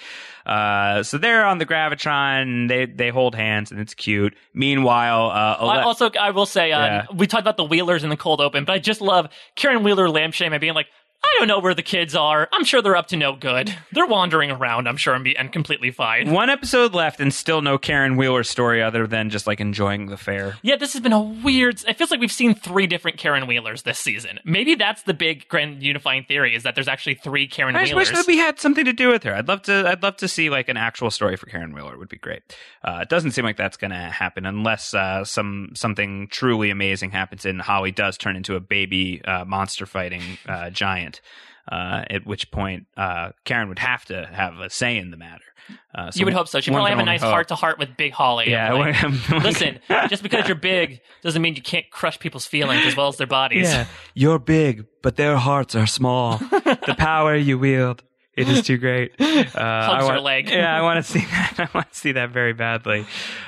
Uh, so they're on the gravitron. They they hold hands and it's cute. Meanwhile, uh, I also, I will say, uh, Yeah. we talked about the Wheelers in the cold open, but I just love Karen Wheeler lampshame and being like, I don't know where the kids are. I'm sure they're up to no good. They're wandering around, I'm sure, and, be, and completely fine. one episode left and still no Karen Wheeler story other than just like enjoying the fair. Yeah, this has been a weird. It feels like we've seen three different Karen Wheelers this season. Maybe that's the big grand unifying theory: is that there's actually three Karen Wheelers. I wish that we had something to do with her. I'd love to. I'd love to see like an actual story for Karen Wheeler. Would be great. Uh, it doesn't seem like that's going to happen unless uh, some something truly amazing happens and Holly does turn into a baby uh, monster fighting uh, giant. Uh, at which point, uh, Karen would have to have a say in the matter. Uh, so you would hope so. She one probably have a nice heart to heart with Big Holly. Yeah. Like, one- Listen, just because you're big doesn't mean you can't crush people's feelings as well as their bodies. Yeah, you're big, but their hearts are small. the power you wield, it is too great. Uh, I her leg. Yeah, I want to see that. I want to see that very badly.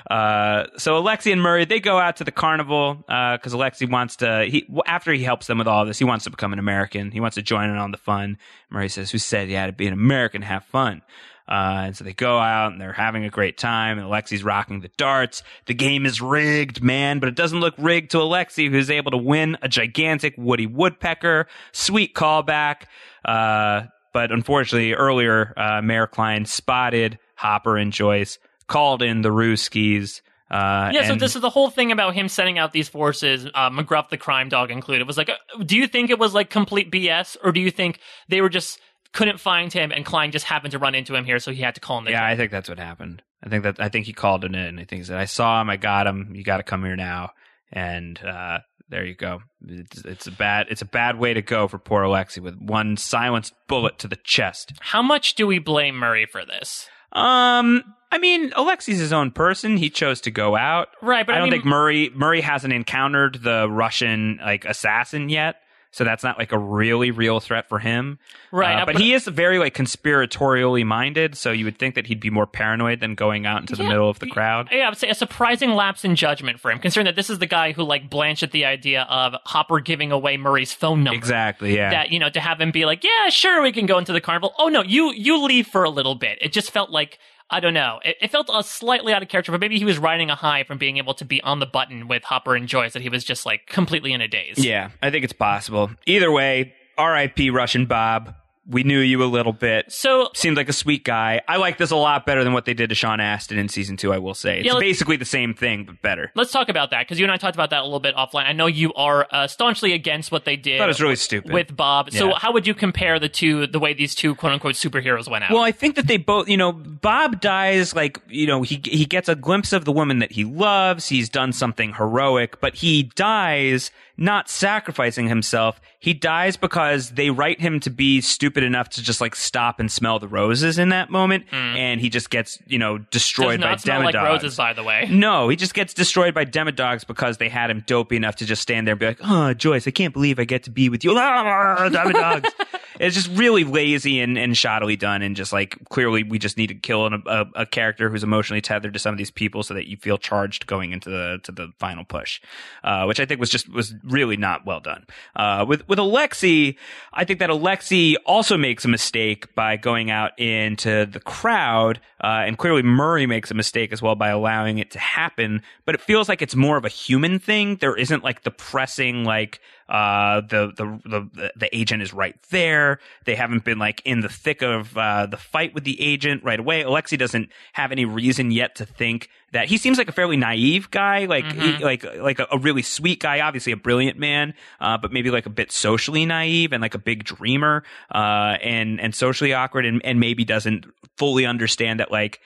Uh, so Alexei and Murray they go out to the carnival because Alexei wants to. He after he helps them with all this, he wants to become an American. He wants to join in on the fun. Murray says, "Who said you had to be an American? Have fun." Uh, and so they go out and they're having a great time. And Alexei's rocking the darts. The game is rigged, man, but it doesn't look rigged to Alexei, who's able to win a gigantic Woody Woodpecker. Sweet callback. Uh, but unfortunately, earlier, uh, Mayor Kline spotted Hopper and Joyce, called in the Rooskies. Uh, Yeah, so this is the whole thing about him sending out these forces, uh, McGruff the crime dog included. Was like, uh, do you think it was like complete BS, or do you think they were just couldn't find him and Kline just happened to run into him here, so he had to call him? The Yeah, I think that's what happened. I think that I think he called it in. I think he said, "I saw him. I got him. You got to come here now." And uh, there you go. It's, it's a bad. It's a bad way to go for poor Alexei with one silenced bullet to the chest. How much do we blame Murray for this? Um, I mean, Alexei's his own person. He chose to go out. Right, but I I, don't mean, think Murray Murray hasn't encountered the Russian like assassin yet. So that's not like a really real threat for him. right, Uh, uh, but, he is very like conspiratorially minded, so you would think that he'd be more paranoid than going out into the middle of the crowd. Yeah, I would say a surprising lapse in judgment for him, considering that this is the guy who like blanched at the idea of Hopper giving away Murray's phone number. Exactly, yeah. That you know to have him be like, yeah, sure, we can go into the carnival. Oh no, you you leave for a little bit. It just felt like I don't know. It, it felt uh, slightly out of character, but maybe he was riding a high from being able to be on the button with Hopper and Joyce that he was just like completely in a daze. yeah, I think it's possible. Either way, R.I.P. Russian Bob. We knew you a little bit. So Seemed like a sweet guy. I like this a lot better than what they did to Sean Astin in season two. I will say it's Yeah, basically the same thing but better. let's talk about that because you and I talked about that a little bit offline. I know you are uh, staunchly against what they did. I thought it was really stupid. with Bob. So how would you compare the two, the way these two quote unquote superheroes went out? Well, I think that they both, you know, Bob dies like, you know, he he gets a glimpse of the woman that he loves. He's done something heroic, but he dies not sacrificing himself. He dies because they write him to be stupid enough to just like stop and smell the roses in that moment, and he just gets, you know, destroyed by smell like roses, by the way. No, he just gets destroyed by demodogs because they had him dopey enough to just stand there and be like, "Oh, Joyce, I can't believe I get to be with you." Demodogs. it's just really lazy and, and shoddily done, and just like clearly we just need to kill an, a, a character who's emotionally tethered to some of these people so that you feel charged going into the to the final push, uh, which I think was just was really not well done. Uh, with with Alexei, I think that Alexei also makes a mistake by going out into the crowd, uh, and clearly Murray makes a mistake as well by allowing it to happen. But it feels like it's more of a human thing. There isn't like the pressing like uh the the the the agent is right there. They haven't been like in the thick of uh the fight with the agent right away. Alexei doesn't have any reason yet to think that he seems like a fairly naive guy like he, like like a, a really sweet guy obviously a brilliant man uh but maybe like a bit socially naive and like a big dreamer uh and and socially awkward and, and maybe doesn't fully understand that like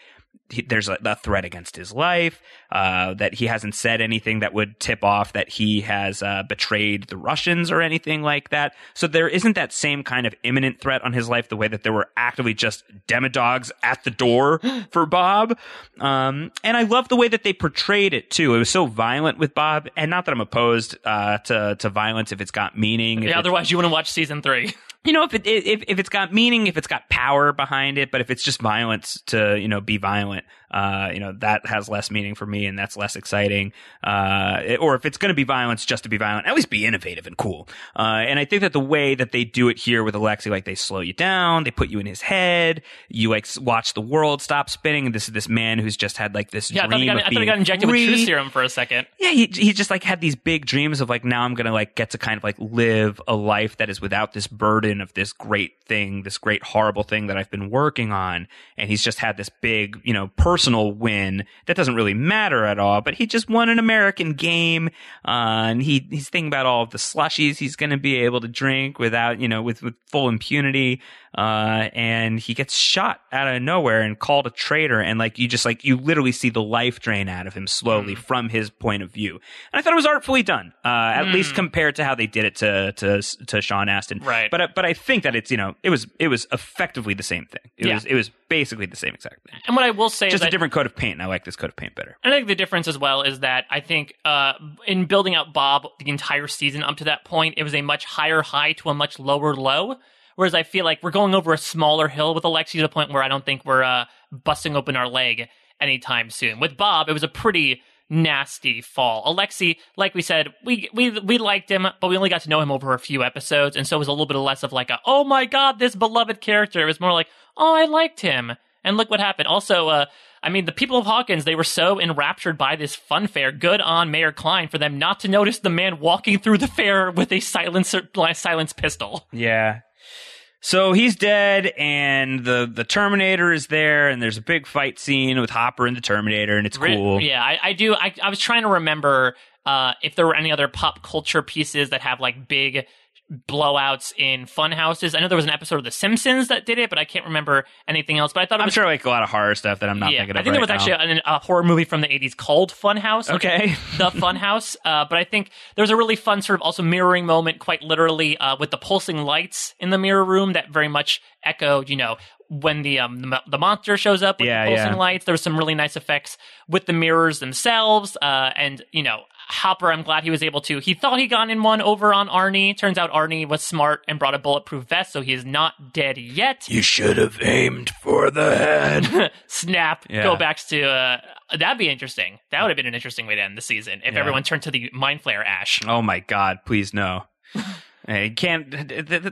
he, there's a, a threat against his life, uh, that he hasn't said anything that would tip off that he has uh, betrayed the Russians or anything like that. So there isn't that same kind of imminent threat on his life the way that there were actively just demodogs at the door for Bob. Um, and I love the way that they portrayed it too. It was so violent with Bob, and not that I'm opposed uh, to to violence if it's got meaning. Yeah, otherwise you wouldn't watch season three. you know, if it if if it's got meaning, if it's got power behind it, but if it's just violence to you know be violent, uh, you know that has less meaning for me, and that's less exciting. Uh, or if it's going to be violence just to be violent, at least be innovative and cool. Uh, and I think that the way that they do it here with Alexei, like they slow you down, they put you in his head, you like watch the world stop spinning. And this is this man who's just had like this Yeah, I thought, got, I thought he got injected free. with truth serum for a second. Yeah, he he just like had these big dreams of like now I'm gonna like get to kind of like live a life that is without this burden of this great thing, this great horrible thing that I've been working on. And he's just had this big, you know, personal win that doesn't really matter at all. But he just won an American game, uh, and he he's thinking about all of the slushies he's gonna be able to drink without, you know, with with full impunity. Uh, and he gets shot out of nowhere and called a traitor. And like you just like you literally see the life drain out of him slowly Mm. from his point of view. And I thought it was artfully done, uh, at Mm. least compared to how they did it to to to Sean Astin. Right. But I- but I think that it's you know it was it was effectively the same thing. It Yeah. was it was basically the same exact thing. And what I will say Just is a different coat of paint. And I like this coat of paint better. I think the difference as well is that I think uh, in building out Bob the entire season up to that point, it was a much higher high to a much lower low. Whereas I feel like we're going over a smaller hill with Alexei to the point where I don't think we're uh, busting open our leg anytime soon. With Bob, it was a pretty nasty fall. Alexei, like we said, we we we liked him, but we only got to know him over a few episodes, and so it was a little bit less of like a oh my god, this beloved character. It was more like oh I liked him, and look what happened. Also, uh, I mean, the people of Hawkins, they were so enraptured by this fun fair. Good on Mayor Kline for them not to notice the man walking through the fair with a silencer, silence pistol. Yeah. So he's dead, and the the Terminator is there, and there's a big fight scene with Hopper and the Terminator, and it's cool. Yeah, I, I do. I, I was trying to remember uh, if there were any other pop culture pieces that have like big blowouts in fun houses. I know there was an episode of The Simpsons that did it, but I can't remember anything else. But I thought it I'm was sure like a lot of horror stuff that I'm not yeah, thinking of. I think right it was now. actually a, a horror movie from the 80s called Funhouse. okay. the Funhouse. Uh, but I think there's a really fun sort of also mirroring moment, quite literally, uh, with the pulsing lights in the mirror room that very much echoed, you know, when the um the, the monster shows up with Yeah, the pulsing yeah. lights. There was some really nice effects with the mirrors themselves, uh, and you know. Hopper, I'm glad he was able to. He thought he got in one over on Arnie. Turns out Arnie was smart and brought a bulletproof vest, so he is not dead yet. You should have aimed for the head. Snap. Yeah. Go back to uh, that'd be interesting. That would have been an interesting way to end the season if Yeah. everyone turned to the mind flayer ash. oh my god! Please no. Hey, can't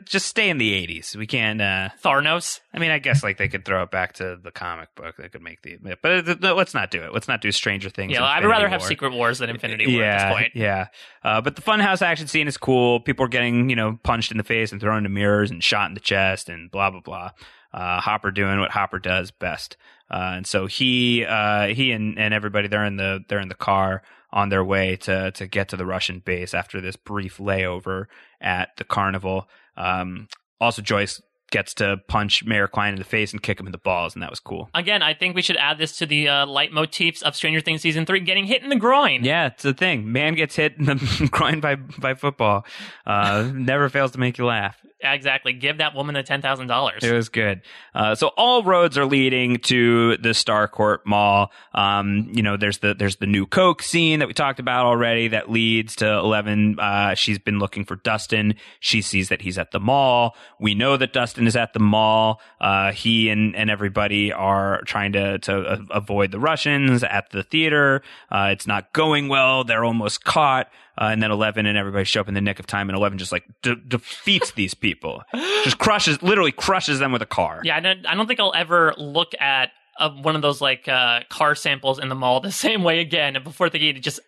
just stay in the 80s. We can't. uh Thanos. I mean, I guess like they could throw it back to the comic book. They could make the, but let's not do it. Let's not do Stranger Things. Yeah, I'd rather have Secret Wars than Infinity War yeah, at this point. Yeah, uh, but the Funhouse action scene is cool. People are getting you know punched in the face and thrown into mirrors and shot in the chest and blah blah blah. Uh, Hopper doing what Hopper does best, uh, and so he uh, he and, and everybody they're in the they're in the car on their way to to get to the Russian base after this brief layover at the carnival. Um, also, Joyce gets to punch Mayor Kline in the face and kick him in the balls, and that was cool. Again, I think we should add this to the uh, leitmotifs of Stranger Things season three: getting hit in the groin. Yeah, it's the thing. Man gets hit in the groin by by football. Uh, never fails to make you laugh. exactly. Give that woman the ten thousand dollars. It was good. Uh, so all roads are leading to the Starcourt Mall. Um, you know, there's the there's the new Coke scene that we talked about already that leads to Eleven. Uh, she's been looking for Dustin. She sees that he's at the mall. We know that Dustin is at the mall. Uh, he and and everybody are trying to to avoid the Russians at the theater. Uh, it's not going well. They're almost caught. Uh, and then Eleven and everybody show up in the nick of time, and Eleven just like de- defeats these people, just crushes, literally crushes them with a car. Yeah, I don't, I don't think I'll ever look at uh, one of those like uh, car samples in the mall the same way again before thinking just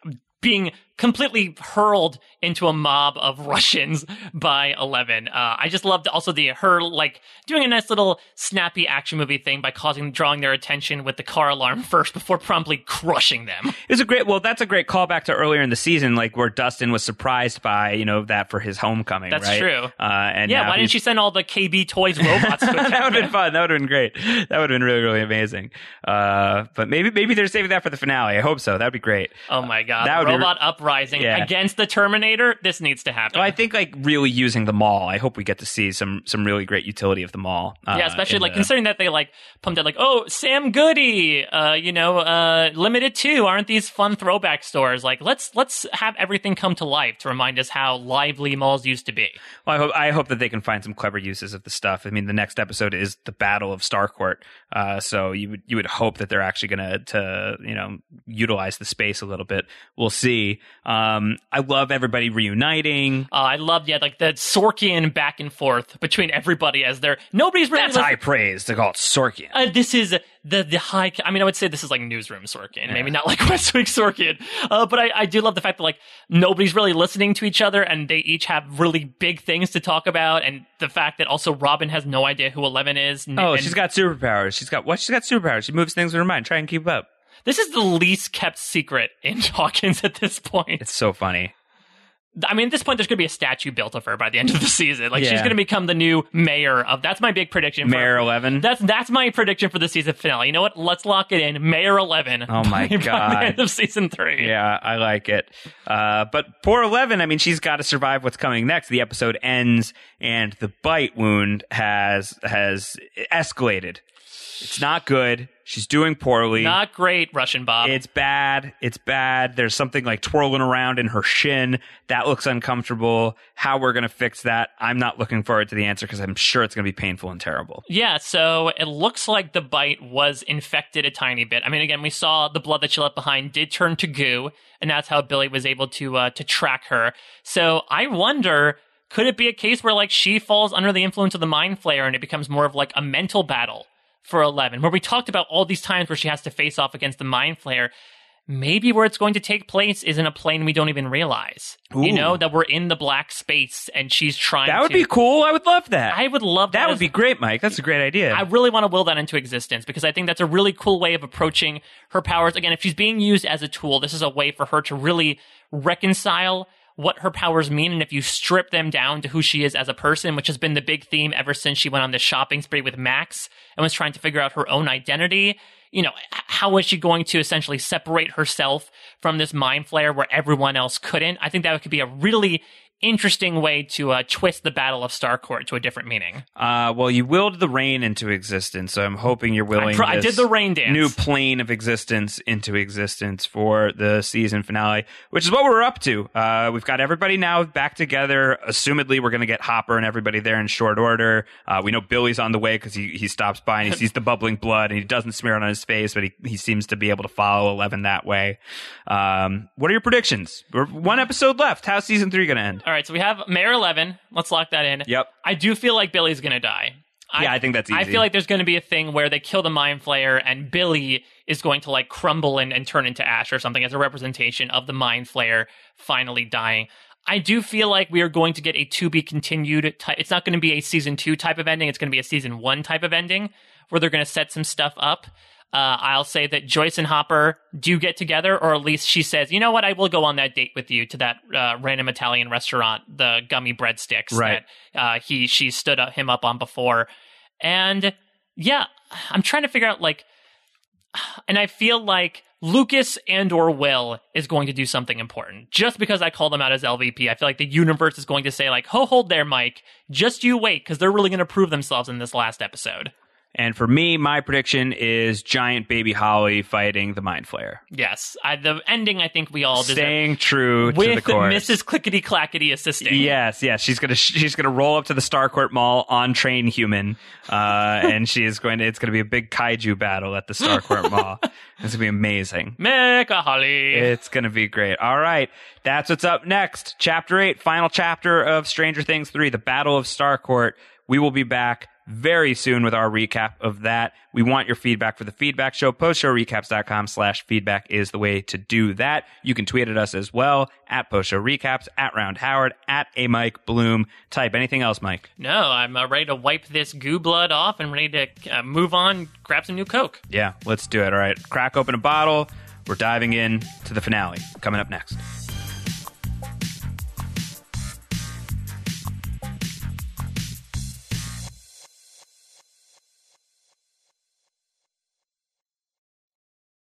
being completely hurled into a mob of Russians by Eleven. Uh, I just loved also the her like doing a nice little snappy action movie thing by causing drawing their attention with the car alarm first before promptly crushing them. It's a great. Well, that's a great callback to earlier in the season, like where Dustin was surprised by you know that for his homecoming. That's right? true. Uh, and Yeah, why didn't she send all the KB Toys robots? to that would have been fun. That would have been great. That would have been really, really amazing. Uh, but maybe, maybe they're saving that for the finale. I hope so. That would be great. Oh my god! That would be re- Robot uprising Yeah. against the Terminator. This needs to happen. Well, I think like really using the mall. I hope we get to see some some really great utility of the mall. Uh, yeah, especially like the- considering that they like pumped out like, oh, Sam Goody, uh, you know, uh, Limited Too. Aren't these fun throwback stores? Like, let's let's have everything come to life to remind us how lively malls used to be. Well, I hope I hope that they can find some clever uses of the stuff. I mean, the next episode is the Battle of Starcourt, uh, so you would you would hope that they're actually going to to you know utilize the space a little bit. We'll see. Um, I love everybody reuniting. Uh, I loved yeah, like the Sorkian back and forth between everybody as they're nobody's really. That's listening- high praise to call it Sorkian. Uh, this is the the high. I mean, I would say this is like newsroom Sorkin, maybe not like West Wing Sorkin. Uh, but I, I do love the fact that like nobody's really listening to each other, and they each have really big things to talk about, and the fact that also Robin has no idea who Eleven is. Oh, and she's got superpowers. She's got what? She's got superpowers. She moves things with her mind. Try and keep up. This is the least kept secret in Hawkins at this point. It's so funny. I mean, at this point, there's going to be a statue built of her by the end of the season. Like she's going to become the new mayor of. That's my big prediction. for- Mayor 11. That's that's my prediction for the season finale. You know what? Let's lock it in. Mayor Eleven. Oh my by, By God. the end of season three. Yeah, I like it. Uh, but poor Eleven, I mean, she's got to survive what's coming next. The episode ends, and the bite wound has has escalated. It's not good. She's doing poorly. Not great, Russian Bob. It's bad. It's bad. There's something like twirling around in her shin. That looks uncomfortable. How we're going to fix that, I'm not looking forward to the answer because I'm sure it's going to be painful and terrible. Yeah, so it looks like the bite was infected a tiny bit. I mean, again, we saw the blood that she left behind did turn to goo, and that's how Billy was able to uh, to track her. So I wonder, could it be a case where like she falls under the influence of the mind flayer and it becomes more of like a mental battle for Eleven, where we talked about all these times where she has to face off against the mind flayer. Maybe where it's going to take place is in a plane we don't even realize. You know that we're in the black space and she's trying. That would to, be cool. I would love that. I would love that. that would as- be great, Mike. That's a great idea. I really want to will that into existence because I think that's a really cool way of approaching her powers. Again, if she's being used as a tool, this is a way for her to really reconcile what her powers mean. And if you strip them down to who she is as a person, which has been the big theme ever since she went on the shopping spree with Max and was trying to figure out her own identity, you know, how is she going to essentially separate herself from this mind flayer where everyone else couldn't? I think that could be a really interesting way to uh, twist the Battle of Starcourt to a different meaning. Uh, well, you willed the rain into existence, so I'm hoping you're willing. I, pr- I did the rain dance. New plane of existence into existence for the season finale, which is what we're up to. Uh, we've got everybody now back together. Assumedly, we're going to get Hopper and everybody there in short order. Uh, we know Billy's on the way because he, he stops by and he sees the bubbling blood and he doesn't smear it on his face, but he, he seems to be able to follow Eleven that way. Um, what are your predictions? We're one episode left. How's season three going to end? All right, so we have Mayor Eleven. Let's lock that in. Yep. I do feel like Billy's gonna die. Yeah, I think that's I feel like there's going to be a thing where they kill the mind flayer and Billy is going to like crumble and, and turn into ash or something as a representation of the mind flayer finally dying. I do feel like we are going to get a to be continued type. It's not going to be a season two type of ending. It's going to be a season one type of ending where they're going to set some stuff up. Uh, I'll say that Joyce and Hopper do get together, or at least she says, "You know what? I will go on that date with you to that uh, random Italian restaurant, the gummy breadsticks Right. that uh, he she stood up, him up on before." And yeah, I'm trying to figure out like, and I feel like Lucas and or Will is going to do something important. Just because I call them out as LVP, I feel like the universe is going to say like, "Ho, hold there, Mike. Just you wait, because they're really going to prove themselves in this last episode." And for me, my prediction is giant baby Holly fighting the Mind Flayer. Yes, I, the ending I think we all deserve. Staying true to the with course. Mrs. Clickety Clackety assisting. Yes, yes. She's gonna she's gonna roll up to the Starcourt Mall on Train Human, uh, and she is going to. It's gonna be a big kaiju battle at the Starcourt Mall. It's gonna be amazing. Mecha Holly. It's gonna be great. All right, that's what's up next. Chapter eight, final chapter of Stranger Things three, the Battle of Starcourt. We will be back very soon with our recap of that. We want your feedback for the feedback show. Postshowrecaps.com slash feedback is the way to do that. You can tweet at us as well at postshowrecaps, at Round Howard, at a Mike Bloom. Type anything else, Mike. no, I'm uh, ready to wipe this goo blood off and ready to uh, move on, grab some new Coke. Yeah, let's do it. All right, crack open a bottle. We're diving in to the finale. Coming up next.